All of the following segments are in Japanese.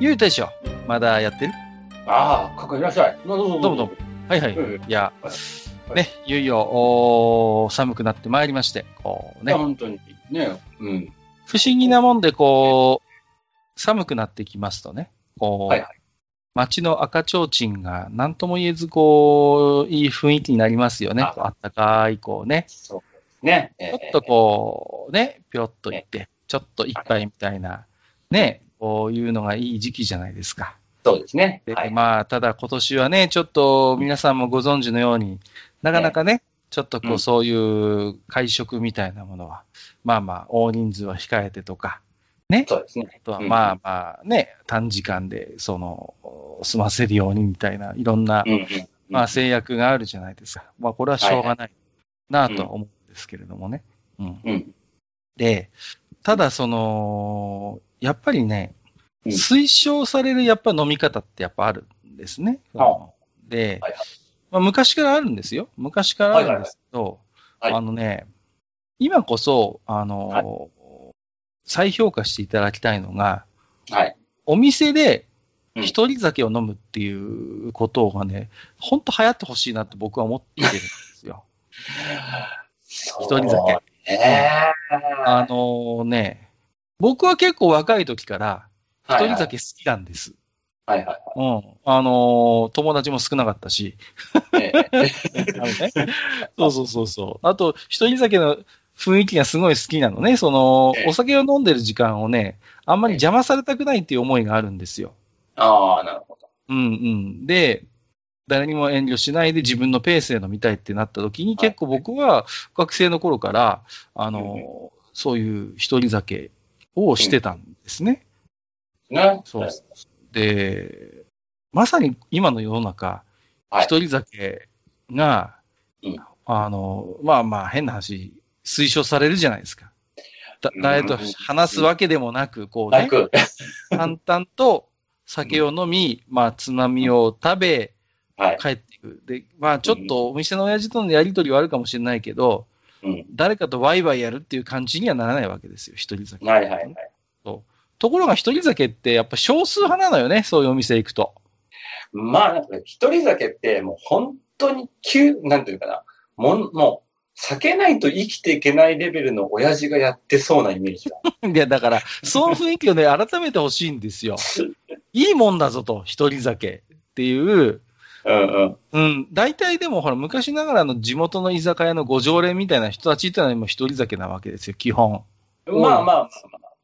ゆうたでしょまだやってる？ああ、かかいらっしゃい。どうぞどうぞ。どうもどうも。はいはい。うんいや、はいね、いよいよ、おー寒くなってまいりまして、こうね、ね、本当に。ね、うん。不思議なもんで、こう、寒くなってきますとね、こう、はいはい街の赤ちょうちんが何とも言えず、こう、いい雰囲気になりますよね。あったかい、こうね。そうね。ちょっとこう、ね、ぴょっと行って、ちょっと一杯みたいな、ね、こういうのがいい時期じゃないですか。そうですね。で、はい。まあ、ただ今年はね、ちょっと皆さんもご存知のように、なかなかね、ちょっとこううんそういう会食みたいなものは、まあまあ、大人数は控えてとか、ね、そうですね。あとはうんまあまあね、短時間で、その、済ませるようにみたいな、いろんなう、んうん。まあ制約があるじゃないですか。まあこれはしょうがないなとは思うんですけれどもね。うん。うん。で、ただその、やっぱりね、うん推奨されるやっぱ飲み方ってやっぱあるんですね。はで、はいはいまあ、昔からあるんですよ。昔からあるんですけど、はいはいあのね、今こそ、あの、再評価していただきたいのが、はい。お店でうん一人酒を飲むっていうことがね、ほんと流行ってほしいなって僕は思ってるんですよ。一一人酒。ええあのね、僕は結構若い時から一はい人酒好きなんです。はいはいうん。あのー友達も少なかったし。はい。ええ そうそうそうそう。あと、一人酒の雰囲気がすごい好きなのね。そのええ、お酒を飲んでる時間をね、あんまり邪魔されたくないっていう思いがあるんですよ。ああ、なるほど。うんうん。で、誰にも遠慮しないで自分のペースで飲みたいってなった時に、結構僕は学生の頃から、あの、そういう一人酒をしてたんですね。ね。そうで、まさに今の世の中、はい一人酒が、うんあの、まあまあ変な話、推奨されるじゃないですか。誰と話すわけでもなく、こうね。淡々と酒を飲み、まあつまみを食べ、はい。帰っていく。で、まあちょっとお店の親父とのやりとりはあるかもしれないけど、うん。誰かとワイワイやるっていう感じにはならないわけですよ、一人酒。はいはいはい。ところが一人酒ってやっぱ少数派なのよね、そういうお店行くと。まあ、なんか、一人酒って、もう本当に急、なんていうかな。もん、もう、酒ないと生きていけないレベルの親父がやってそうなイメージだ。いや、だから、その雰囲気をね、改めてほしいんですよ。いいもんだぞと、一人酒っていう、うんうん。うん、大体でもほら、昔ながらの地元の居酒屋のご常連みたいな人たちってのはもう一人酒なわけですよ、基本。まあまあまあまあ。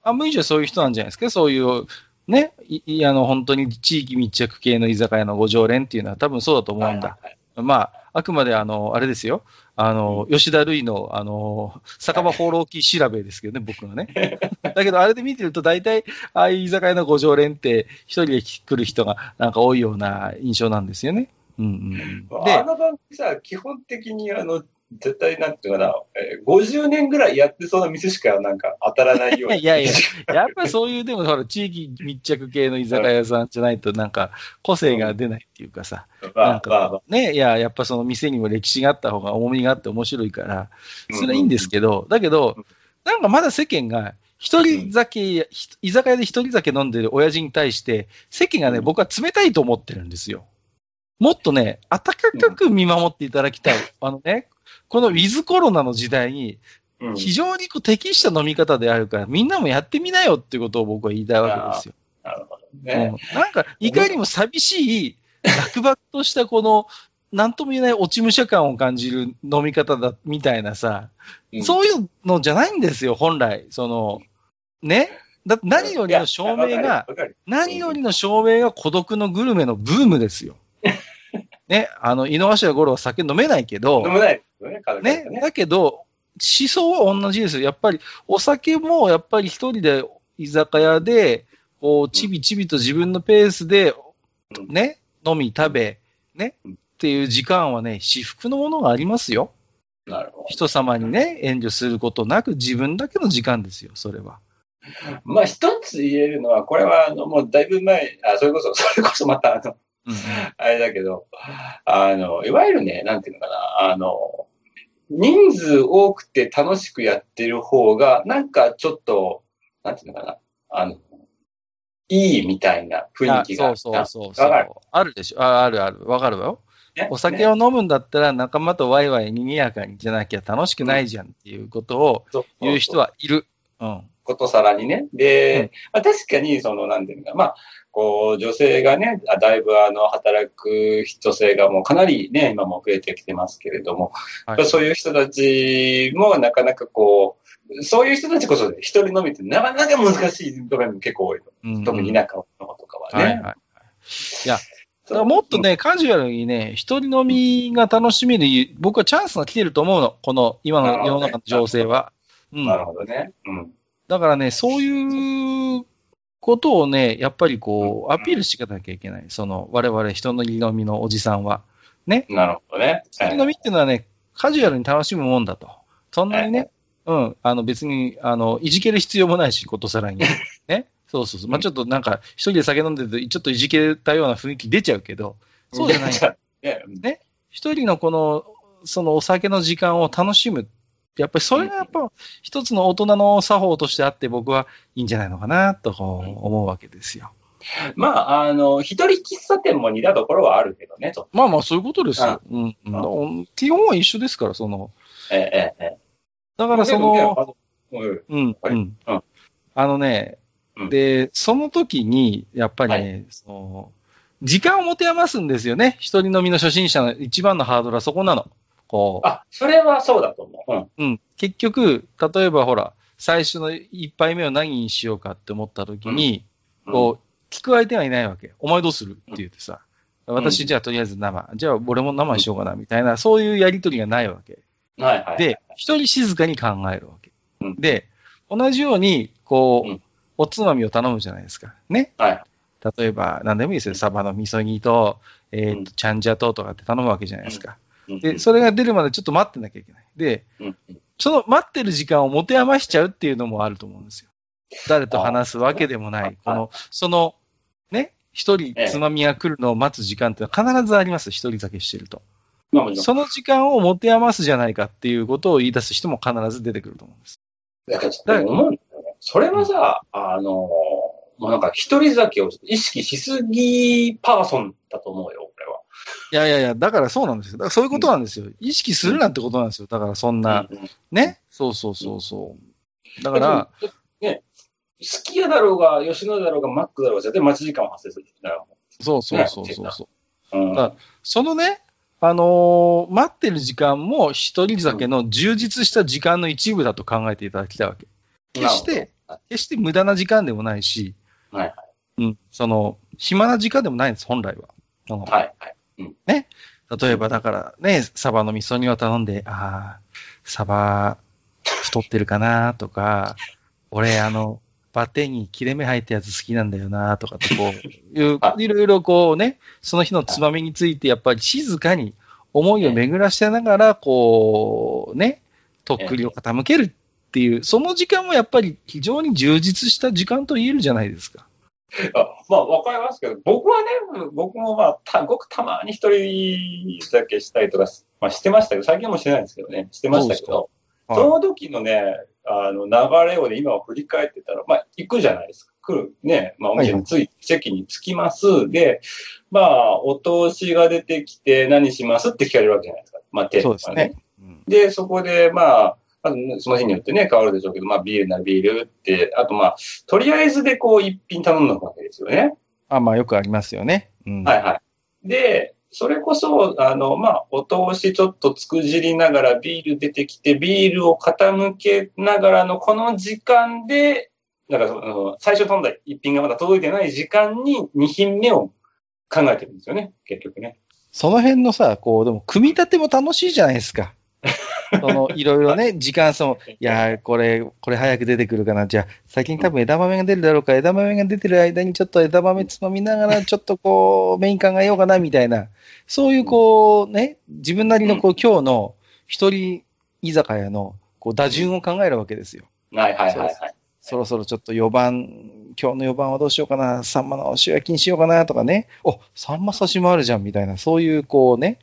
半分以上そういう人なんじゃないですか、そういう、ね、いいあの、本当に地域密着系の居酒屋のご常連っていうのは多分そうだと思うんだ。はいまあ、あくまであの、あれですよ。あの、吉田類の、あの、酒場放浪記調べですけどね、僕のね。だけど、あれで見てると、大体、ああいう居酒屋のご常連って、一人で来る人が、なんか多いような印象なんですよね。うんうん。であ、の番組さ、基本的にあの、絶対なんていうかな、えー50年ぐらいやってそうな店しかなんか当たらないような。いやいや、やっぱりそういう、でもほら、地域密着系の居酒屋さんじゃないと、なんか、個性が出ないっていうかさ、まなんあまあまか、ね、いや、やっぱその店にも歴史があった方が重みがあって面白いから、それはいいんですけど、だけどうん、なんかまだ世間が、一人酒、ひ居酒屋で一人酒飲んでる親父に対して、世間がね、うん僕は冷たいと思ってるんですよ。もっとね、温かく見守っていただきたい。あのね、このウィズコロナの時代に、うん非常にこう適した飲み方であるから、みんなもやってみなよってことを僕は言いたいわけですよ。なるほどね。うんなんか、いかにも寂しい、落馬としたこの、なんとも言えない落ち武者感を感じる飲み方だ、みたいなさ、うんそういうのじゃないんですよ、本来。その、ね？だって何よりの証明が、、何よりの証明が孤独のグルメのブームですよ。ね、あの、井の頭五郎は酒飲めないけど飲、めないね。だけど、思想は同じですよ。やっぱり、お酒もやっぱり一人で居酒屋でこう、ちびちびと自分のペースで、うんね、飲み食べ、ね、うんっていう時間はね、至福のものがありますよ。なるほ人様にね、遠慮することなく自分だけの時間ですよ、それは。ど。まあ一つ言えるのは、これはあの、もうだいぶ前、あ、それこそ、それこそまたあの、うんあれだけど、あの、いわゆるね、なんていうのかな、あの、人数多くて楽しくやってる方が、なんかちょっと、なんていうのかな、あの、いいみたいな雰囲気が。あそうそうそうそう。あるでしょああるある。わかるわよ。ねお酒を飲むんだったら仲間とワイワイ賑やかにじゃなきゃ楽しくないじゃんっていうことを言う人は。はいる。うん。ことさらにね。で、まあ、確かに、その、なんていうのか、まあ、こう、女性がね、あだいぶあの、働く女性がもうかなりね、今も増えてきてますけれども、はいそういう人たちもなかなかこう、そういう人たちこそ一人飲みってなかなか難しい場面も結構多いと。うん特に田舎の方とかはね。はいはい。いや、もっとね、カジュアルにね、一人飲みが楽しめる、僕はチャンスが来てると思うの。この今の世の中の情勢は。うなるん。ほどね。うん。だからね、そういうことをね、やっぱりこう、アピールしていかなきゃいけない。その、我々人の飲みのおじさんは。なるほどね。一人飲みっていうのはね、カジュアルに楽しむもんだと。そんなにね、うん、あの別に、あの、いじける必要もないし、ことさらに。ね。そうそうそう。まあちょっとなんか、一人で酒飲んでると、ちょっといじけたような雰囲気出ちゃうけど、そうじゃない。ね。一人のこの、そのお酒の時間を楽しむ。やっぱりそれがやっぱ一つの大人の作法としてあって僕はいいんじゃないのかなとこう思うわけですよ。まあ、あの、一人喫茶店も似たところはあるけどね、と。まあまあそういうことですよ。うんうん、基本は一緒ですから、その。ええ、ええ、えだからその、うんうん。あのねうん、で、その時に、やっぱりね、その、時間を持て余すんですよね。一人飲みの初心者の一番のハードルはそこなの。こう。あ、それはそうだと思う。うん。うん。結局、例えばほら、最初の一杯目を何にしようかって思った時に、こう、聞く相手がいないわけ。お前どうするって言ってさ。私、じゃあとりあえず生。じゃあ俺も生にしようかな、みたいな、そういうやりとりがないわけ。うん、はいはい。で、一人静かに考えるわけうん。で、同じように、こう、うんおつまみを頼むじゃないですか。ね。はい。例えば、何でもいいですよ。サバの味噌煮と、えっ、うんと、ちゃんじゃととかって頼むわけじゃないですか。うんで、それが出るまでちょっと待ってなきゃいけない。で、うんその待ってる時間を持て余しちゃうっていうのもあると思うんですよ。誰と話すわけでもない。あこの、その、ね、一人ええつまみが来るのを待つ時間ってのは必ずあります。一人酒してると。その時間を持て余すじゃないかっていうことを言い出す人も必ず出てくると思うんです。だから思うんだよね。それはさ、あの、もうなんか一人酒を意識しすぎパーソンだと思うよ。いやいやいや、だからそうなんですよ。だからそういうことなんですよ。意識するなんてことなんですよ。だからそんな、うんうんね？そうそうそうそう。だから、、ね、すき家だろうが、吉野家だろうが、マックだろうが、絶対待ち時間は発生する。だかそうそうそうそうそう。らうんだそのね、あのー待ってる時間も一人酒の充実した時間の一部だと考えていただきたいわけ。決して、決して無駄な時間でもないし、はいうん、その、暇な時間でもないんです、本来は。はい、はい。例えばだからね、サバの味噌煮を頼んで、ああ、サバ太ってるかなとか、俺あの、バッテンに切れ目入ったやつ好きなんだよなとかってこう、いうあ。いろいろこうね、その日のつまみについてやっぱり静かに思いを巡らしてながら、こうね、とっくりを傾けるっていう、その時間もやっぱり非常に充実した時間と言えるじゃないですか。あまあ、わかりますけど、僕はね、僕もまあ、たごくたまに一人酒したりとか、まあ、してましたけど、最近はもうしてないんですけどね、してましたけど、はいその時のね、あの、流れをね、今は振り返ってたら、まあ、行くじゃないですか。来る。ね、まあ、お店に着い、席に着きます。で、まあ、お通しが出てきて、何しますって聞かれるわけじゃないですか。まあ、手そうですね。うんで、そこで、まあ、まずその日によってね、変わるでしょうけど、まあ、ビールならビールって、あとまあ、とりあえずでこう、一品頼んだわけですよね。あ、まあよくありますよね。うん。はいはい。で、それこそ、あの、まあ、お通しちょっとつくじりながらビール出てきて、ビールを傾けながらのこの時間で、だからその、最初頼んだ一品がまだ届いてない時間に二品目を考えてるんですよね、結局ね。その辺のさ、こう、でも、組み立ても楽しいじゃないですか。その、いろいろね、時間 その、いやー、これ、これ早く出てくるかな。じゃあ、先に多分枝豆が出るだろうから、枝豆が出てる間にちょっと枝豆つまみながら、ちょっとこう、メイン考えようかな、みたいな。そういうこう、ね、自分なりのこう、今日の一人居酒屋の、こう、打順を考えるわけですよ。はいはいはいはい。そろそろちょっと4番、今日の4番はどうしようかな、サンマの塩焼きにしようかなとかね、お、サンマ刺しもあるじゃんみたいな、そういうこうね。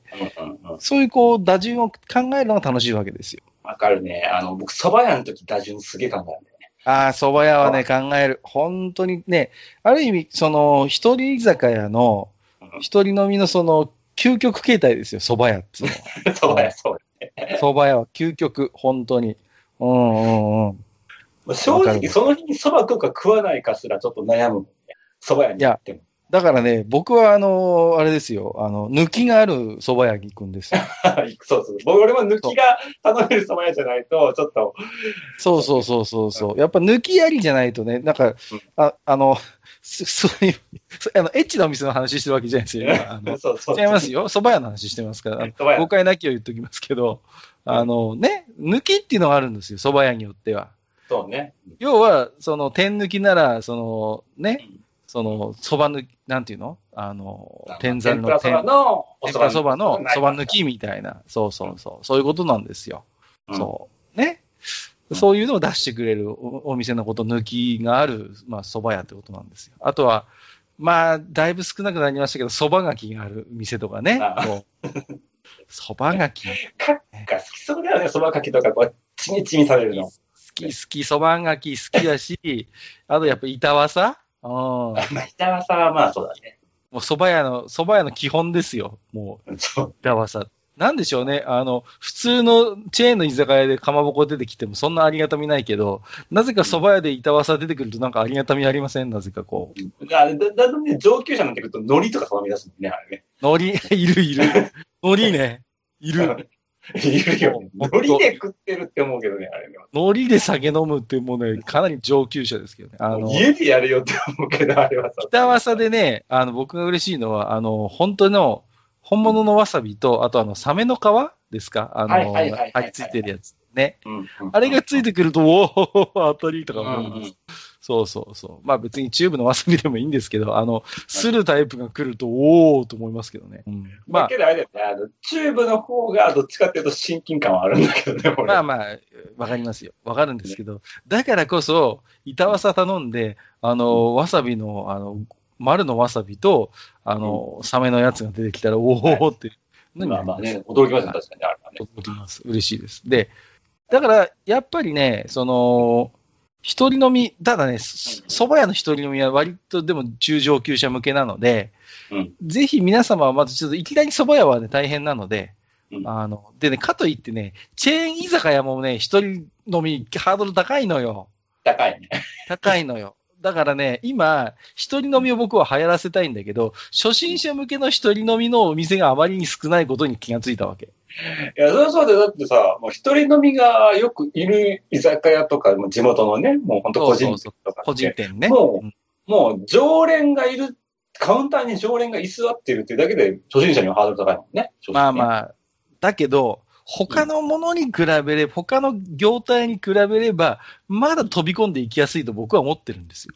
そういうこう、打順を考えるのが楽しいわけですよ。わかるね。あの、僕、蕎麦屋の時打順すげえ考えるんだよね。ああ、蕎麦屋はね、考える。本当にね、ある意味、その、一人居酒屋のうん、一人飲みのその、究極形態ですよ、蕎麦屋っていう 蕎麦屋、そう。のは。蕎麦屋は究極、本当に。うんうんうん。正直、その日に蕎麦食うか食わないかすらちょっと悩むね。蕎麦屋に行っても。だからね、僕はあの、あれですよ、あの、抜きがある蕎麦屋に行くんですよ。そうそう。僕、俺も抜きが頼める蕎麦屋じゃないと、ちょっと、そうそうそうそうそう。やっぱ抜きありじゃないとね、なんか、ああの、そ そういう、そあの、エッチなお店の話してるわけじゃないですよ。今あの そうそう。違いますよ。蕎麦屋の話してますから。誤解なきを言っときますけど、あのね、抜きっていうのがあるんですよ。蕎麦屋によっては。そうね。要は、その、天抜きなら、その、ねうん、その、蕎麦抜き、なんていうの？あの、天ざるの天天ぷらそばのそば抜き。きみたいな。そうそうそう。そういうことなんですよ。うんそう。ね？うんそういうのを出してくれるおお店のこと、抜きがある、まあ、蕎麦屋ってことなんですよ。あとは、まあ、だいぶ少なくなりましたけど、蕎麦がきがある店とかね蕎麦がき。好かっか好きそうだよね、蕎麦かきとか、こう、ちみちみされるの。き、好き、蕎麦がき好きだし、あとやっぱ板わさ？うん。もあ、まあ、板わさはまあそうだね。う蕎麦屋の、蕎麦屋の基本ですよ。もう。板わさ。なんでしょうね。あの、普通のチェーンの居酒屋でかまぼこ出てきてもそんなありがたみないけど、なぜか蕎麦屋で板わさ出てくるとなんかありがたみありません？なぜかこう。あだだんだんね、上級者になってくると、海苔とか頼み出すもんね、あれね。海苔、いるいる。海苔ね。いる。海苔で食ってるって思うけどね、あれね。海苔で酒飲むってもうね、かなり上級者ですけどね。あの、家でやるよって思うけど、あれはさ。板わさでね、あの、僕が嬉しいのは、あの、本当の、本物のわさびと、あとあの、サメの皮ですか？あの、あれついてるやつ。ね。うんうんあれがついてくると、おお当たりとか思うんです。うんそうそうそう。まあ別にチューブのわさびでもいいんですけど、あの、するタイプが来ると、おおと思いますけどね。うん、まあ、だけどあれだよね、あの、チューブの方がどっちかっていうと親近感はあるんだけどね、俺。まあまあ、わかりますよ。わかるんですけど、だからこそ、板わさ頼んで、あの、わさびの、あの、丸のわさびと、あの、サメのやつが出てきたら、おおって。まあまあね、驚きますね、確かに、あれはね。驚きます。嬉しいです。で、だから、やっぱりね、その、一人飲み、ただね、そ蕎麦屋の一人飲みは割とでも中上級者向けなので、うんぜひ皆様はまずちょっといきなり蕎麦屋はね、大変なので、うんあの、でね、かといってね、チェーン居酒屋もね、一人飲みハードル高いのよ。高いね。高いのよ。だからね、今、一人飲みを僕は流行らせたいんだけど、初心者向けの一人飲みのお店があまりに少ないことに気がついたわけ。いや、そうそうで、だってさ、もう一人飲みがよくいる居酒屋とか、もう地元のね、もう本当個人店とかって個人店ね。もううんもう常連がいる、カウンターに常連が居座ってるっていうだけで、初心者にはハードル高いもんね。まああ。まあ、だけど、他のものに比べれば、他の業態に比べれば、まだ飛び込んでいきやすいと僕は思ってるんですよ。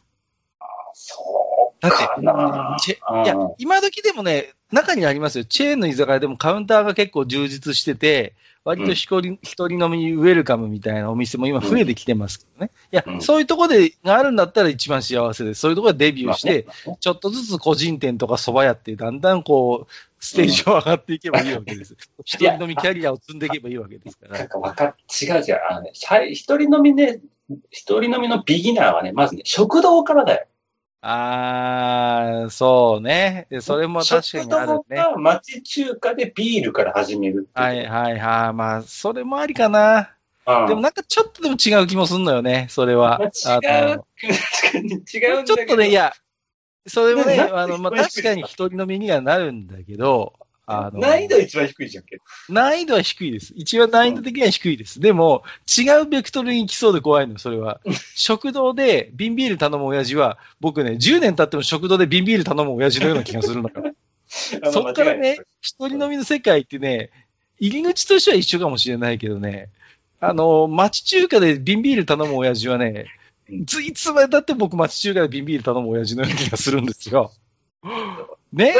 そうだっていや、今時でもね、中にありますよ。チェーンの居酒屋でもカウンターが結構充実してて、割と一人,、一人飲みウェルカムみたいなお店も今増えてきてますけどね。いや、うんそういうとこでがあるんだったら一番幸せです。そういうところでデビューして、ちょっとずつ個人店とか蕎麦屋ってだんだんこう、ステージを上がっていけばいいわけです。一人飲みキャリアを積んでいけばいいわけですから。なんかわかっ、違う違う。あのね、最一人飲みね、一人飲みのビギナーはね、まずね、食堂からだよ。あー、そうね。でそれも確かにあるね。町中華でビールから始める。はいはいはい。まあ、それもありかな。うんでもなんかちょっとでも違う気もすんのよね、それは。まあ違う、確かに違うんだけど。ちょっとね、いや、それもね、あの、まあ、確かに一人飲みにはなるんだけど、あの、難易度一番低いじゃんけど。難易度は低いです。一番難易度的には低いです。でも、違うベクトルに行きそうで怖いのよ、それは。食堂で瓶ビール頼む親父は、僕ね、10年経っても食堂で瓶ビール頼む親父のような気がするんだから。そっからね、一人飲みの世界ってね、入り口としては一緒かもしれないけどね、あの、町中華で瓶ビール頼む親父はね、ずいつまでだって僕町中華で瓶ビール頼む親父のような気がするんですよ。ね？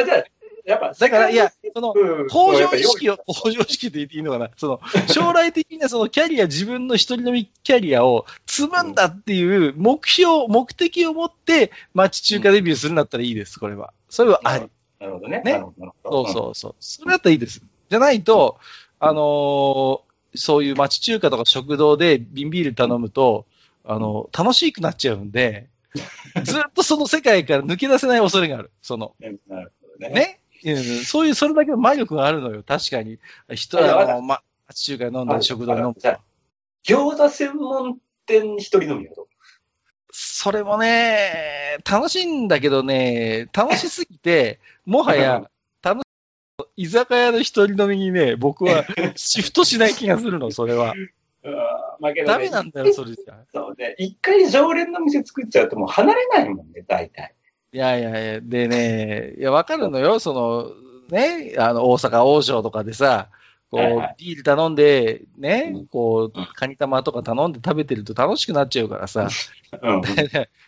やっぱ、だから、いや、その、うん向上意識を、向上意識って言っていいのかな？その、将来的なそのキャリア、自分の一人飲みキャリアを積むんだっていう目標、目的を持って町中華デビューするんだったらいいです、これは。それはあり。なるほどね。ね？そうそうそう。それだったらいいです。じゃないと、あのーそういう町中華とか食堂で瓶ビール頼むと、あの、楽しくなっちゃうんで、ずっとその世界から抜け出せない恐れがある。その、うんなるほどね。ね？うんそういう、それだけの魔力があるのよ。確かに。人は、あの、ま、町中華飲んだり食堂で飲むじゃあ餃子専門店一人飲みやと。それもね、楽しいんだけどね、楽しすぎて、もはや、楽し、居酒屋の一人飲みにね、僕はシフトしない気がするの、それは。うんまあけどダねメなんだよ、それじゃ。そうね。一回常連の店作っちゃうともう離れないもんね、大体。いやいやいや、でね、いや、わかるのよ、その、ね、あの、大阪王将とかでさ、こう、はいはいビール頼んで、ねうん、こうカニ玉とか頼んで食べてると楽しくなっちゃうからさ、うん。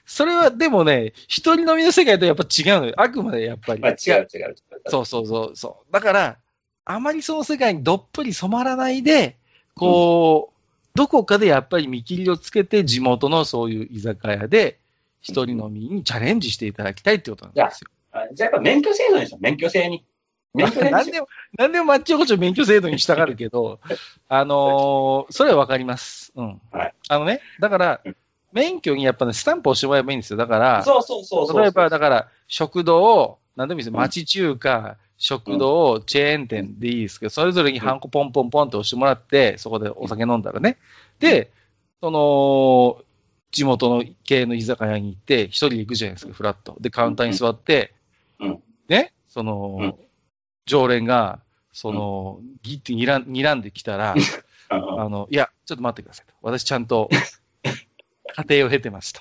それはでもね、一人飲みの世界とやっぱ違うのよ。あくまでやっぱり。まあ違う違う違う。そうそうそうそう。だから、あまりその世界にどっぷり染まらないで、こう、どこかでやっぱり見切りをつけて地元のそういう居酒屋で一人飲みにチャレンジしていただきたいってことなんですよ。あじゃあやっぱ免許制度にしよう、免許制に。免許制に何でも、何でもマッチ横丁免許制度に従うけど、あのーそれはわかります。うん。はいあのね、だからうん、免許にやっぱね、スタンプをしてもらえばいいんですよ。だからう。、そうそうそうそう。例えば、だから、食堂、何でもいいですよ。うん町中華、食堂、チェーン店でいいですけど、それぞれにハンコポンポンポンって押してもらって、そこでお酒飲んだらね。で、その、地元の系の居酒屋に行って、一人で行くじゃないですか、フラット。で、カウンターに座って、うんね、その、うん常連が、その、ギって睨ん睨んできたら、うんあの、いや、ちょっと待ってくださいと。私ちゃんと、家庭を経てますと。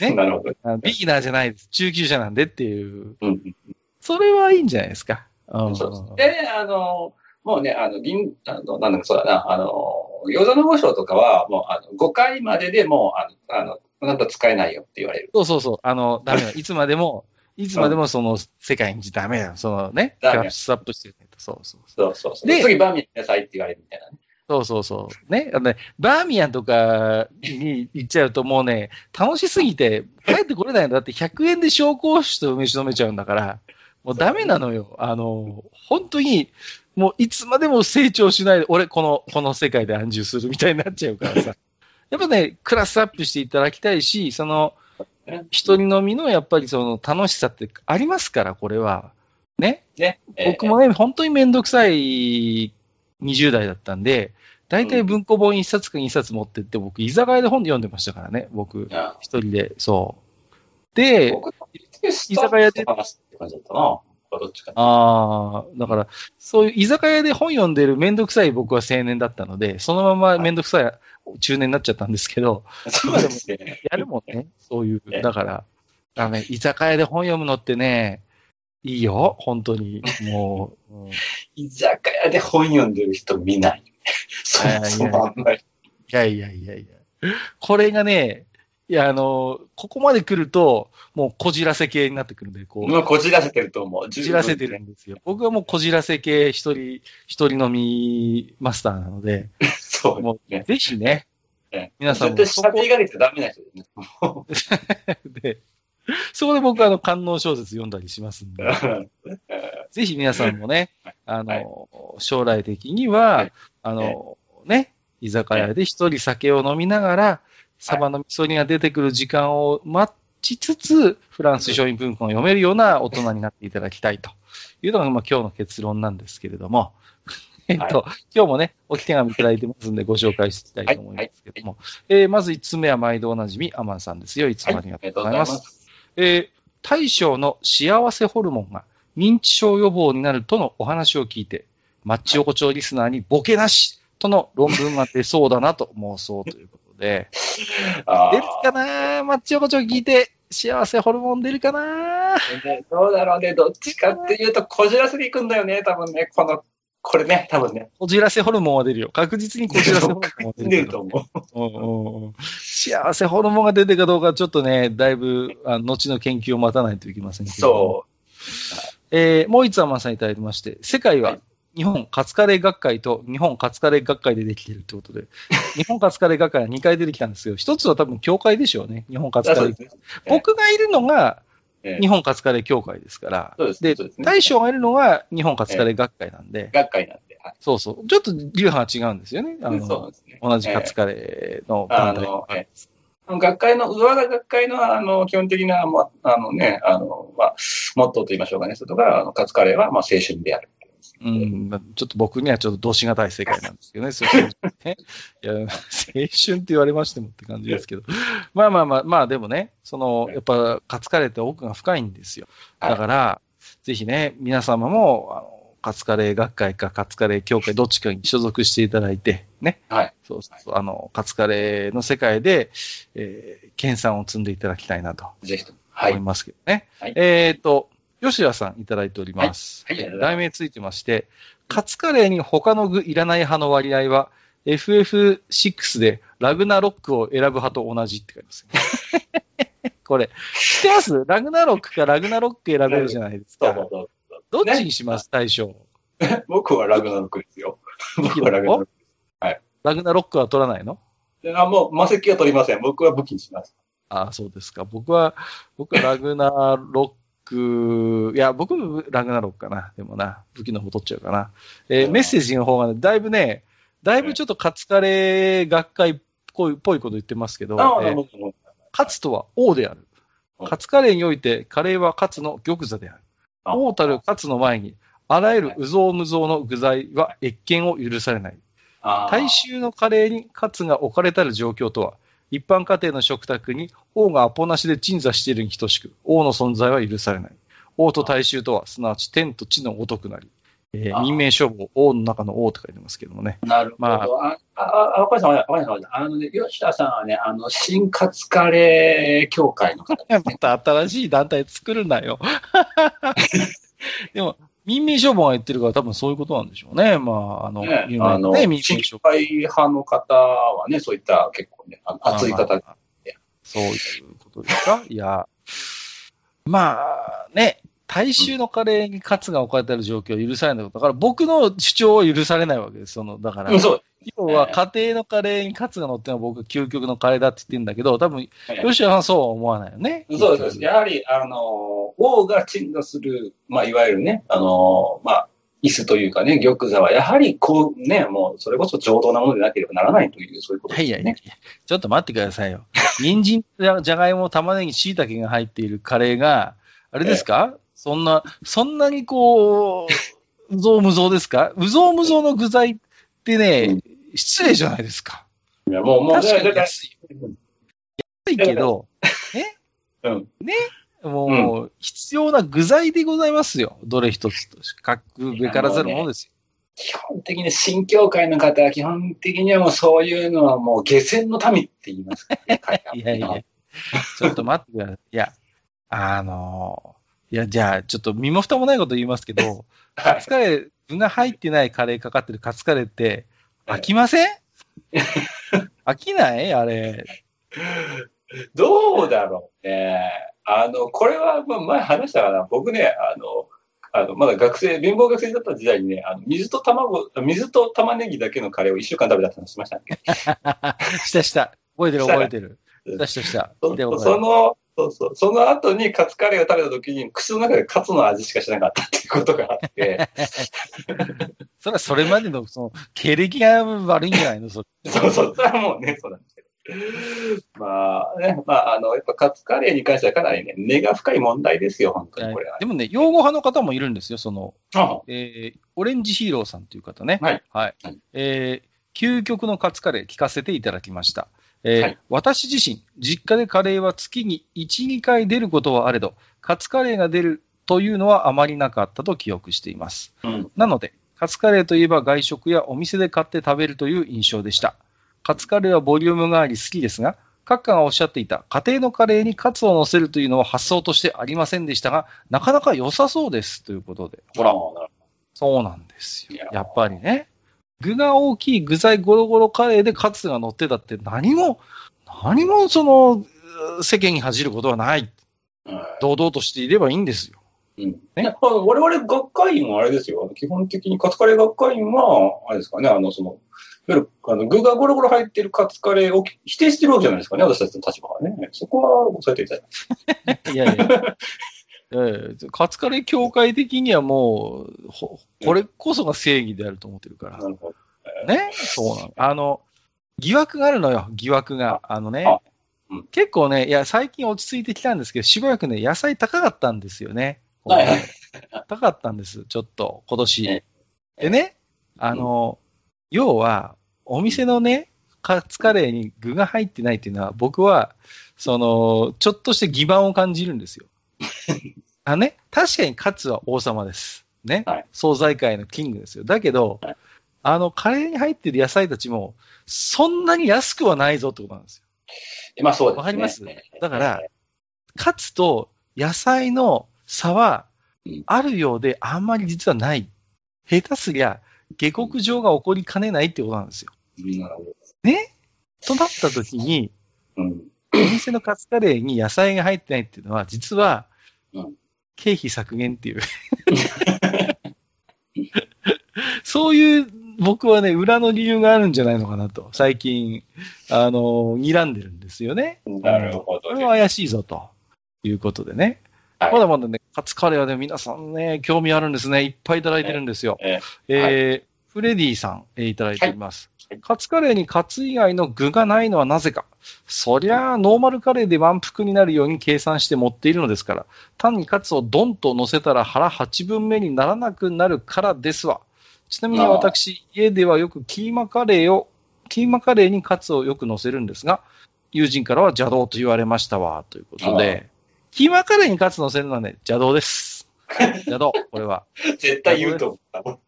ね なるほど。ビギナーじゃないです。中級者なんでっていう。うん。それはいいんじゃないですか。うんそうです。で、あの、もうね、あの、銀、あの、なんだかそうだな、あの、餃子の王将とかは、もう、あの、5回まででもう、あの、あの、あなた使えないよって言われる。そうそうそう。あの、ダメだ。いつまでも、いつまでもその世界にダメだよ。そのね、キダメャッシュアップしてないと。そうそうそう。そうそうそう。で次、バーミヤンなさいって言われるみたいなね。そうそうそう。ね。あのね、バーミヤンとかに行っちゃうともうね、楽しすぎて帰ってこれないの。だって100円で紹興酒と梅酒飲めちゃうんだから、もうダメなのよ。あの、本当に、もういつまでも成長しないで、俺この、この世界で安住するみたいになっちゃうからさ。やっぱね、クラスアップしていただきたいし、その、一人飲みのやっぱりその楽しさってありますから、これは。ね。ね。僕もね、本当にめんどくさい20代だったんで、大体文庫本1冊か2冊持ってって、僕、居酒屋で本読んでましたからね、僕、一人で、そう。で、僕、居酒屋でって感じだったな。どっちか。ああ、だから、そういう居酒屋で本読んでるめんどくさい僕は青年だったので、そのままめんどくさい中年になっちゃったんですけど、そうですね。やるもんね、そういうえ。だから、あのね、居酒屋で本読むのってね、いいよ、本当に。もう、うん居酒屋で本読んでる人見ない。そもそもあんまり。いやいやいやいや。これがね、いや、あの、ここまで来ると、もうこじらせ系になってくるんで、こう、もうこじらせてると思う。ここじらせてるんですよ。僕はもうこじらせ系一人、一人飲みマスターなので、そうもね。ぜひね、ね皆さんも。絶対下手がれちゃダメな人ですね。も で、そこで僕はあの、観音小説読んだりしますんで、う ぜひ皆さんもね、あの、はい将来的には、はい。あの、ね、居酒屋で一人酒を飲みながら、サバの味噌煮が出てくる時間を待ちつつ、フランス商品文庫を読めるような大人になっていただきたいというのが、まあ、今日の結論なんですけれども、えっと、今日もね、おき手紙いただいてますんで、ご紹介していきたいと思いますけども、えーまず5つ目は毎度おなじみ、アマンさんですよ。いつもありがとうございます。はいえー大将の幸せホルモンが認知症予防になるとのお話を聞いて、マッチ横丁リスナーにボケなしとの論文が出そうだなと妄想ということで、あ出るかなマッチ横丁聞いて、幸せホルモン出るかなーねどうだろうね。どっちかっていうと、こじらせていくんだよね、多分ね。このこれね、多分ね、こじらせホルモンは出るよ。確実にこじらせホルモンは出出るると思う。幸せホルモンが出てるかどうか、ちょっとね、だいぶ、あ後の研究を待たないといけませんけど。そえーもう一つはまさにいただいてまして、世界ははい日本カツカレー学会と日本カツカレー学会でできているということで、日本カツカレー学会は2回出てきたんですけど、一つは多分協会でしょうね。日本カう。ツカレー。僕がいるのがええ日本カツカレー協会ですから、そうで大将がいるのが日本カツカレー学会なんで、学会なんで。はい。そうそう。ちょっと流派が違うんですよね。あのね。同じカツえカレーの団体。学会の、上田学会の、あの、基本的な、まあ、あのね、あの、まあ、モットーと言いましょうかね、外が、あの、カツカレーは、まあ、青春である。うん、まあちょっと僕にはちょっと動詞がたい世界なんですけどね、そういうねいや、青春って言われましてもって感じですけど。まあまあまあ、まあでもね、その、やっぱ、カツカレーって奥が深いんですよ。はいだから、ぜひね、皆様も、あの、カツカレー学会かカツカレー協会どっちかに所属していただいて、ね。はい。そうあの、カツカレーの世界で、えー、研鑽を積んでいただきたいなとぜひ。はい。思いますけどね。はいえっ、と、吉田さんいただいております。はい題名ついてまして、カツカレーに他の具いらない派の割合は、FF6 でラグナロックを選ぶ派と同じって書いてます。これ、知ってます？ラグナロックかラグナロック選べるじゃないですか。どっちにします、対象。僕はラグナロクですよ。僕はラグナロク。ラグナロックは取らないの？であ、もう、魔石は取りません。僕は武器にします。ああ、そうですか。僕は、僕はラグナロック、いや、僕もラグナロックかな。でもな、武器の方取っちゃうかな。えーうんメッセージの方がね、だいぶね、だいぶちょっとカツカレー学会っぽいっぽいこと言ってますけど、えー。カツとは王である。うんカツカレーにおいて、カレーはカツの玉座である。あ王たるカツの前に、あらゆる有象無象の具材は越見を許されない。大衆のカレーにカツが置かれたる状況とは、一般家庭の食卓に王がアポなしで鎮座しているに等しく、王の存在は許されない。王と大衆とは、すなわち天と地のごとくなり、えーあ民命消防、王の中の王って書いてますけどもね。なるほど。まあ、あ、あ、わかりました、わかりました。あのね、吉田さんはね、あの、新カツカレー協会の方ね。また新しい団体作るなよ。でも、民命消防が言ってるから多分そういうことなんでしょうね。まあ、あの、ね有名な民新命消防。会派の方はね、そういった結構ね、あ熱い方まあまあそういうことですか？いや、まあね、大衆のカレーにカツが置かれている状況を許されないこと。だから僕の主張は許されないわけです。その、だからうん、、そう。要は家庭のカレーにカツが乗ってるのは僕は究極のカレーだって言ってるんだけど、多分、ええ吉田さんはそうは思わないよね。そうです。やはり、あの、王が鎮座する、まあ、いわゆるね、あの、まあ、椅子というかね、玉座は、やはり、こう、ね、もう、それこそ上等なものでなければならないという、そういうことですね。いやいやいや、ちょっと待ってくださいよ。人参、じゃじゃがいも、玉ねぎ、椎茸が入っているカレーが、あれですか、そんな、そんなにこう、うぞうむぞうですか？うぞうむぞうの具材ってね、うん失礼じゃないですか。いや、もう、もう、確かに安いよ。安いけど、うん。もう、必要な具材でございますよ。どれ一つとしか、くべからざるものですよ。基本的に新教会の方は基本的にはもうそういうのはもう下船の民って言いますねいやいや、ちょっと待ってください。いや、あのいや、じゃあ、ちょっと身も蓋もないこと言いますけど、はいカツカレー、具が入ってないカレーかかってるカツカレーって、飽きません？飽きない？あれ。どうだろうね。あの、これはまあ前話したかな。僕ね、あの、あの、まだ学生、貧乏学生だった時代にね、あの水と卵、水と玉ねぎだけのカレーを一週間食べたって話しましたっけ？したした。覚えてる覚えてる。したしたした。その、そうそう、その後にカツカレーを食べた時に、口の中でカツの味しかしなかったっていうことがあって、それはそれまでの、その、経歴が悪いんじゃないの？それ。そうそう、それはもうね、そうなんですけど。まあね、まあ、あの、やっぱカツカレーに関してはかなりね、根が深い問題ですよ、本当にこれは。でもね、擁護派の方もいるんですよ。その、あえー、オレンジヒーローさんという方ね。はい。はいはい。えー、究極のカツカレー聞かせていただきました。えーはい私自身、実家でカレーは月に1、2回出ることはあれど、カツカレーが出るというのはあまりなかったと記憶しています。うん。なので、カツカレーといえば外食やお店で買って食べるという印象でした。カツカレーはボリュームがあり好きですが、閣下がおっしゃっていた家庭のカレーにカツを乗せるというのは発想としてありませんでしたが、なかなか良さそうですということで。ほら、そうなんですよ。やっぱりね。具が大きい具材ゴロゴロカレーでカツが乗ってたって何も、何もその、世間に恥じることはない。堂々としていればいいんですよ。うん。ねね、我々学会員はあれですよ。基本的にカツカレー学会員は、あれですかね、あの、その、いわゆる、あの、具がゴロゴロ入ってるカツカレーを否定してるわけじゃないですかね、私たちの立場はね。そこは抑えていただき いやいや。いやいやカツカレー協会的にはもう、ほこれこそが正義であると思ってるから。なるほど。ね？そうなの。あの、疑惑があるのよ、疑惑が。あのねあうん。結構ね、いや、最近落ち着いてきたんですけど、しばらくね、野菜高かったんですよね。高かったんです、ちょっと、今年え。でね、あの、要は、お店のね、カツカレーに具が入ってないっていうのは、僕は、その、ちょっとして欺瞞を感じるんですよ。あね、確かにカツは王様です。ね。はい惣菜界のキングですよ。だけど、はいあの、カレーに入ってる野菜たちも、そんなに安くはないぞってことなんですよ。まあそうですね。わかります？だから、カツと野菜の差はうん、あるようで、あんまり実はない。下手すりゃ、下克上が起こりかねないってことなんですよ。うんなるほど。ね？となった時に、うん。お店のカツカレーに野菜が入ってないっていうのは、実はうん、経費削減っていう。そういう、僕はね、裏の理由があるんじゃないのかなと、最近、あの、睨んでるんですよね。なるほどこれは怪しいぞ、ということでね。はいまだまだね、カツカレーはね、皆さんね、興味あるんですね。いっぱいいただいてるんですよ。ええーフレディさん、えーいただいております。はいカツカレーにカツ以外の具がないのはなぜか。そりゃあ、ノーマルカレーで満腹になるように計算して持っているのですから。単にカツをドンと乗せたら腹8分目にならなくなるからですわ。ちなみに私、家ではよくキーマカレーを、キーマカレーにカツをよく乗せるんですが、友人からは邪道と言われましたわ、ということで、キーマカレーにカツ乗せるのはね、邪道です。邪道、これは。え 絶対言うと思っ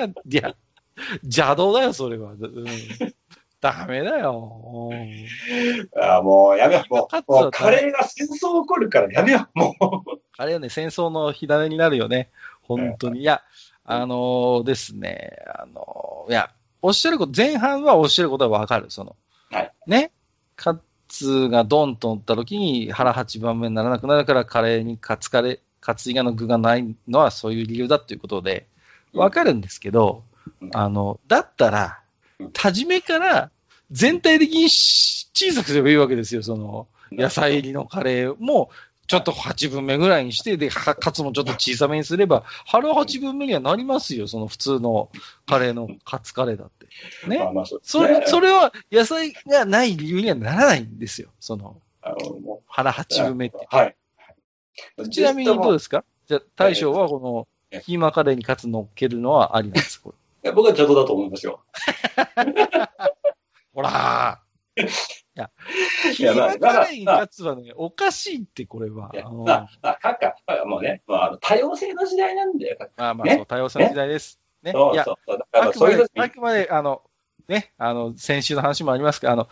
た。いや、邪道だよ、それは。うん、ダメだよ。うんああ、もうやめよう。もう、もうカレーが戦争起こるからやめよう。もう。あれはね、戦争の火種になるよね。本当に。いや、あのーですね、あのーいや、おっしゃること、前半はおっしゃることはわかる。その、はいね、カツがドンと乗った時に腹8番目にならなくなるからカレーにカツカレー、カツ以外の具がないのはそういう理由だということで、わかるんですけど、うんあの、だったらうん、初めから全体的にし小さくすればいいわけですよ、その、野菜入りのカレーも、ちょっと8分目ぐらいにして、で、はカツもちょっと小さめにすれば、腹8分目にはなりますよ、その普通のカレーのカツカレーだって。ね。まあまあそれ、それは野菜がない理由にはならないんですよ、その、腹う8分目って。はい。ちなみにどうですすか？じゃあ、大将はこのえ、キーマカレーにカツ乗っけるのはありなんです。これ僕は邪道だと思いますよ。ほらー いや、キいやまあカレーにカツはね、おかしいって、これは。まあ、まあ、かか、もうね、まあ、多様性の時代なんだよ。まあまあ、ねそう、多様性の時代です。ね。いやそうそ、うそう。だからあくまでそういう時、あくまで、あの、ね、あの、先週の話もありますが、あの、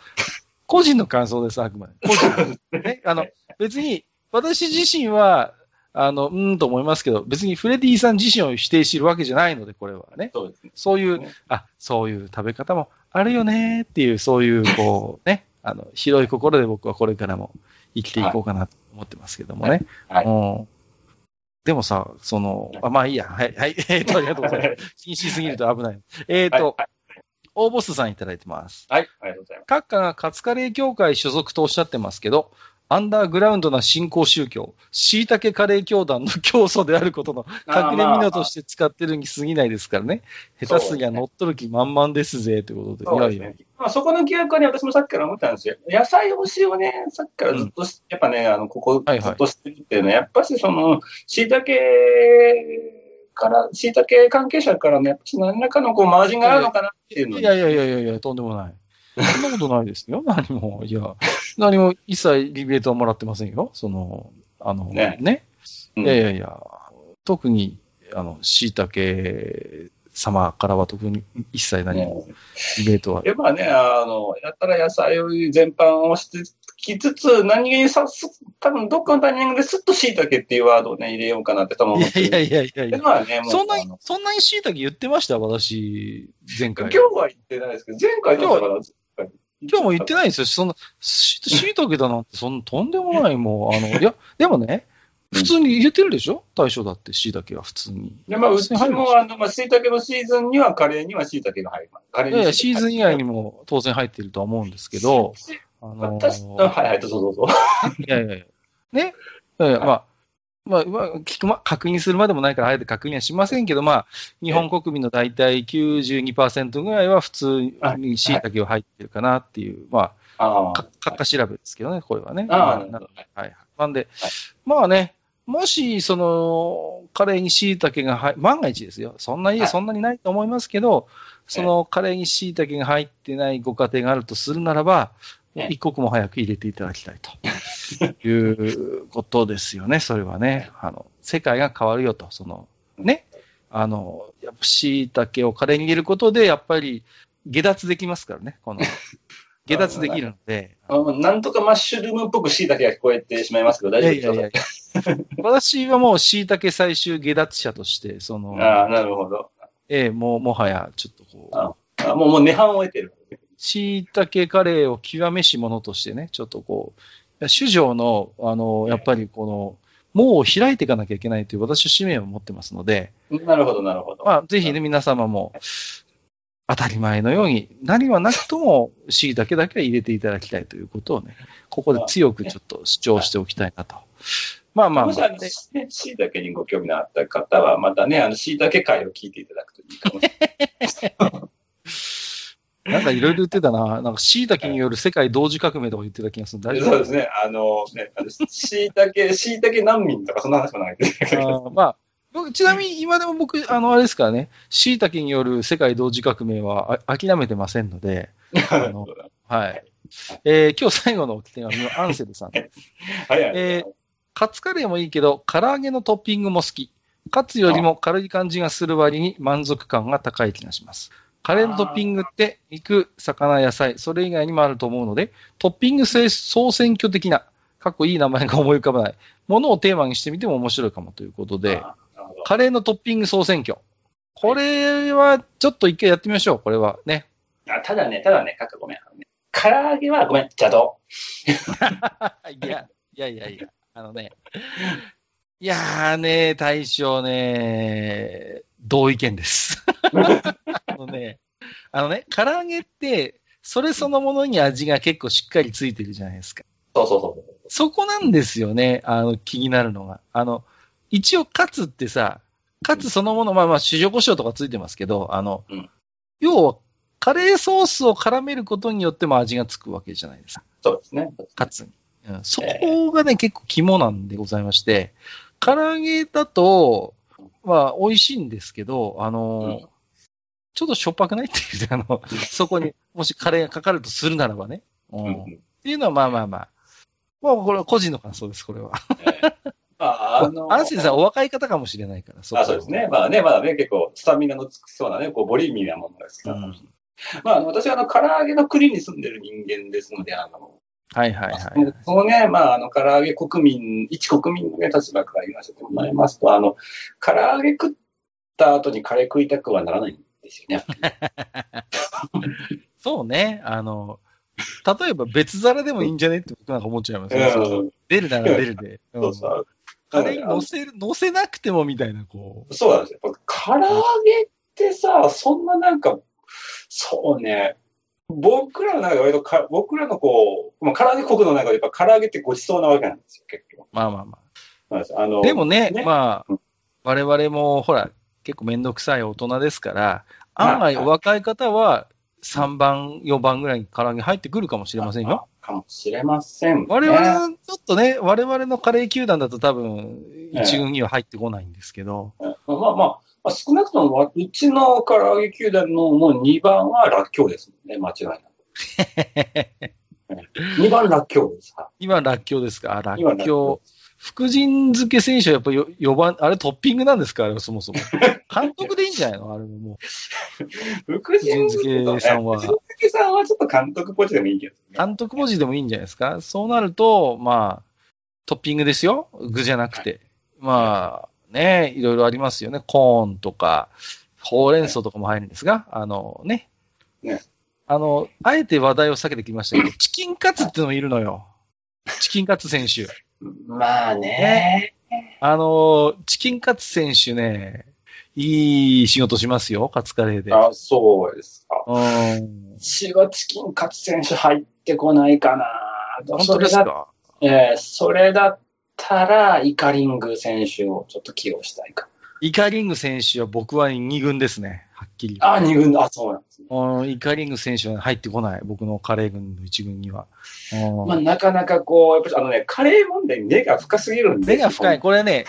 個人の感想です、あくまで。個人の。ね、あの、別に、私自身は、あの、うーんと思いますけど、別にフレディさん自身を否定しているわけじゃないので、これはね。そうですね。そういうね、あ、そういう食べ方もあるよねっていう、そういう、こう、ね、あの、広い心で僕はこれからも生きていこうかなと思ってますけどもね。はいうん。でもさ、その、あまあいいや、はい、はい、えっと、ありがとうございます。禁止すぎると危ない。えっ、と、はい大ボスさんいただいてます。はい、ありがとうございます。閣下がカツカレー協会所属とおっしゃってますけど、アンダーグラウンドな新興宗教、椎茸カレー教団の教祖であることの隠れ蓑として使ってるに過ぎないですからね。下手すりゃ乗っ取る気満々ですぜ、ということで。ですいやいやね。まあ、そこの疑惑はね、私もさっきから思ったんですよ。野菜推しをね、さっきからずっとし、やっぱね、あの、ここずっとしてるっていうのは、やっぱしその、椎茸から、椎茸関係者からね、やっぱし何らかのこう、マージンがあるのかなっていうのにいやいやいやいやいや、とんでもない。そんなことないですよ、何も。いや、何も一切リベートはもらってませんよ。その、あの、ね。ねうんいやいやいや、特に、あの、椎茸様からは特に一切何もイベントは。やっぱね、あの、やったら野菜全般をしきつつ、何気にさす、多分どっかのタイミングですっと椎茸っていうワードをね、入れようかなって多分思ってる。いやいやいやいやまあね、そんなにそんなに椎茸言ってました？私、前回。今日は言ってないですけど、前回だったから、今日も言ってないんですよ。そんな、し椎茸だなんて、そんなとんでもない、もう、あの、いや、でもね、普通に言ってるでしょ？大将だって椎茸は普通に。で、まあ、うちも、あの、まあ、椎茸のシーズンにはカレーには椎茸が入ります。カレーにいやいや、シーズン以外にも当然入ってるとは思うんですけど、あの 私、はいはい、どうぞどうぞ。いやいやいや、ね、いやいやまあ、まあ、まあ、聞くま、確認するまでもないから、あえて確認はしませんけど、まあ、日本国民の大体92%ぐらいは普通に椎茸は入ってるかなっていう、まああ、か、かっか調べですけどね、これはね。あなるほど。はい。なんで、はいまあね、もし、その、カレーに椎茸が入、万が一ですよ。そんな家、はいそんなにないと思いますけど、そのカレーに椎茸が入ってないご家庭があるとするならば、ええ一刻も早く入れていただきたいと いうことですよね、それはね。あの、世界が変わるよと、その、ね。あの、やっぱ椎茸をカレーに入れることで、やっぱり下脱できますからね、この、下脱できるので。なんとかマッシュルームっぽく椎茸が聞こえてしまいますけど、大丈夫でいやいやいやいや私はもう椎茸最終下脱者として、その、ああ、なるほど。ええ、もう、もはや、ちょっとこう、ああもう、もう涅槃を得てる。椎茸カレーを極めし者としてね、ちょっとこう、主女の、あの、やっぱりこの、門を開いていかなきゃいけないという私は使命を持ってますので、なるほど、なるほど。まあ、ぜひね、皆様も、当たり前のように、何はなくとも、椎茸だけは入れていただきたいということをね、ここで強くちょっと主張しておきたいなと。まあまあまあもし、あの、ね、椎茸にご興味のあった方は、またね、あの、椎茸会を聞いていただくといいかもしれない。なんかいろいろ言ってたな。なんか椎茸による世界同時革命とか言ってた気がする。大丈夫？そうですね。あの、ね、椎茸、椎茸 難民とかそんな話もないけあど。ーまあ、僕、ちなみに今でも僕、あの、あれですからね、椎茸による世界同時革命はあ諦めてませんので、あのはい。えー今日最後のお手紙はアンセルさん。はいはい。えーカツカレーもいいけど、唐揚げのトッピングも好き。カツよりも軽い感じがする割に満足感が高い気がします。カレーのトッピングって肉、魚、野菜、それ以外にもあると思うので、トッピング性総選挙的な、かっこいい名前が思い浮かばないものをテーマにしてみても面白いかもということで、カレーのトッピング総選挙。これはちょっと一回やってみましょう、これはね。あただね、ただね、かかごめん。唐揚げはごめん、邪道。いや、いやいやいや、あのね。いやーね、大将ね、同意見です。あのね、あのね、唐揚げって、それそのものに味が結構しっかりついてるじゃないですか。そうそうそう。そこなんですよね、あの、気になるのが。あの、一応カツってさ、カツそのもの、まあまあ、塩胡椒とかついてますけど、あの、うん要は、カレーソースを絡めることによっても味がつくわけじゃないですか。そうですね。カツに。うんそこがね、結構肝なんでございまして、唐揚げだと、まあ、美味しいんですけど、あの、うんちょっとしょっぱくないっていう、あの、そこに、もしカレーがかかるとするならばね。うんうんっていうのは、まあまあまあ。まあ、これは個人の感想です、これは。まあ、あの、アンセンさん、お若い方かもしれないから、こあそうですね。まあね、まだね、結構、スタミナのつきそうなね、こう、ボリューミーなものが好きなのかもしれない。まあ私はあの、唐揚げの国に住んでる人間ですので、あの、はいはいはい。そのね、まあ、あの、唐揚げ国民、一国民のね、立場から言わせてもらいますと、あの、唐揚げ食った後にカレー食いたくはならないんですよね。そうね、あの、例えば別皿でもいいんじゃねって僕なんか思っちゃいますね。そう出るなら出るで。う んそうそう。カレーに乗せる、乗せなくてもみたいな、こう。そうなんですよ。やっぱ唐揚げってさ、そんななんか、そうね、僕らの中で割とか、僕らのこう、まあ、唐揚げ国の中でやっぱ唐揚げってごちそうなわけなんですよ、結構。まあまあまそうなんですあのあ。でもね、ねまあうん、我々もほら、結構めんどくさい大人ですから、まあ案外お若い方は3番、4番ぐらいに唐揚げ入ってくるかもしれませんよ。かもしれません、ね。我々はちょっとね、我々のカレー球団だと多分、一軍には入ってこないんですけど、まあまあ、まあ、少なくともわ、うちの唐揚げ球団のもう2番はらっきょうですもんね、間違いなく。2番らっきょうです。はい今、らっきょうですか？あ、らっ今らっきょう。福神漬け選手はやっぱり4番、あれトッピングなんですか？あれそもそも。監督でいいんじゃないの？あれももう。福神漬けさんは。福神漬けさんはちょっと監督ポジでもいいけど、ね、監督ポジでもいいんじゃないですか？そうなると、まあ、トッピングですよ具じゃなくて。はい、まあ、ね、いろいろありますよね。コーンとか、ほうれん草とかも入るんですが、あのね。ね。あの、あえて話題を避けてきましたけど、チキンカツってのもいるのよ。チキンカツ選手。まあね。あの、チキンカツ選手ね、いい仕事しますよ、カツカレーで。あ、そうですか。うん。私はチキンカツ選手入ってこないかな。本当ですか？えー、それだったら、イカリング選手をちょっと起用したいか。イカリング選手は僕は2軍ですね、はっきり。あ、2軍、あ、そうなんですね。イカリング選手は入ってこない、僕のカレー軍の1軍には。まあ、なかなかこう、やっぱりあのね、カレー問題根が深すぎるんで。根が深い。これね、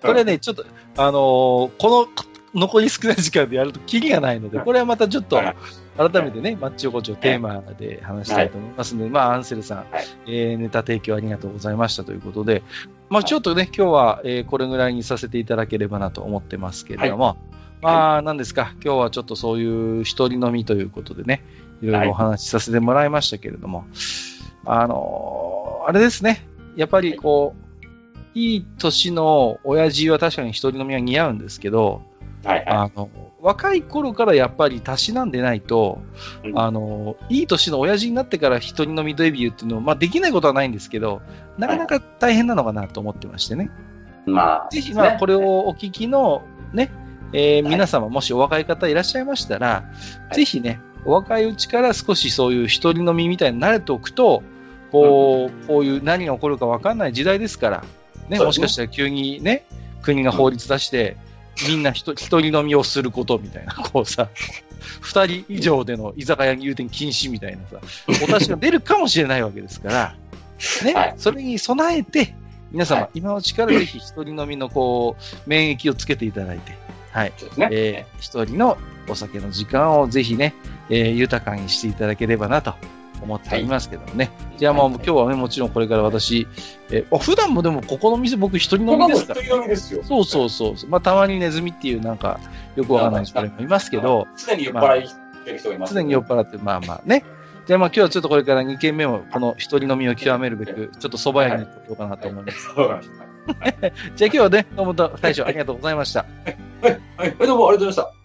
これね、ちょっと、あのー、この残り少ない時間でやるとキリがないので、これはまたちょっと、改めてね、マッチ横丁テーマで話したいと思いますので、はい、まあ、アンセルさん、はい、えー、ネタ提供ありがとうございましたということで、まあ、ちょっとね、今日は、えー、これぐらいにさせていただければなと思ってますけれども、はい、まあ、なんですか、今日はちょっとそういう一人飲みということでね、い。ろいろお話しさせてもらいましたけれども、あのー、あれですね、やっぱりこう、いい年の親父は確かに一人飲みは似合うんですけど、はいはい、あの若い頃からやっぱりたしなんでないと、うん、あのいい年の親父になってから一人飲みデビューっていうのは、まあ、できないことはないんですけど、なかなか大変なのかなと思ってましてね。まあ、ぜひ、まあ、これをお聞きのね、えー、皆様、もしお若い方いらっしゃいましたら、はい、ぜひね、お若いうちから少しそういう一人飲みみたいに慣れておくと、こう、うん、こういう何が起こるか分かんない時代ですから、ね、もしかしたら急にね、国が法律出して、みんな一人飲みをすることみたいな、こうさ、二人以上での居酒屋入店禁止みたいなさ、お達しが出るかもしれないわけですから、ね、はい、それに備えて、皆様、はい、今のうちからぜひ一人飲みのこう、免疫をつけていただいて、はい。ね、えー、一人のお酒の時間をぜひね、えー、豊かにしていただければなと思っていますけどもね。はい、じゃあもう、今日はね、もちろんこれから私、えー、普段もでもここの店僕一人飲みですか？ら、一人飲みですよ。そうそうそう。まあたまにネズミっていうなんか、よくわからない人もいますけど、常に酔っ払いてる人がいます、ね、常に酔っ払って、まあまあね。じゃあまあ今日はちょっとこれから2軒目をこの一人飲みを極めるべく、ちょっと蕎麦屋に行こうかなと思います。はい、じゃあ今日はね、どうも大将ありがとうございました。はい、はい、どうもありがとうございました。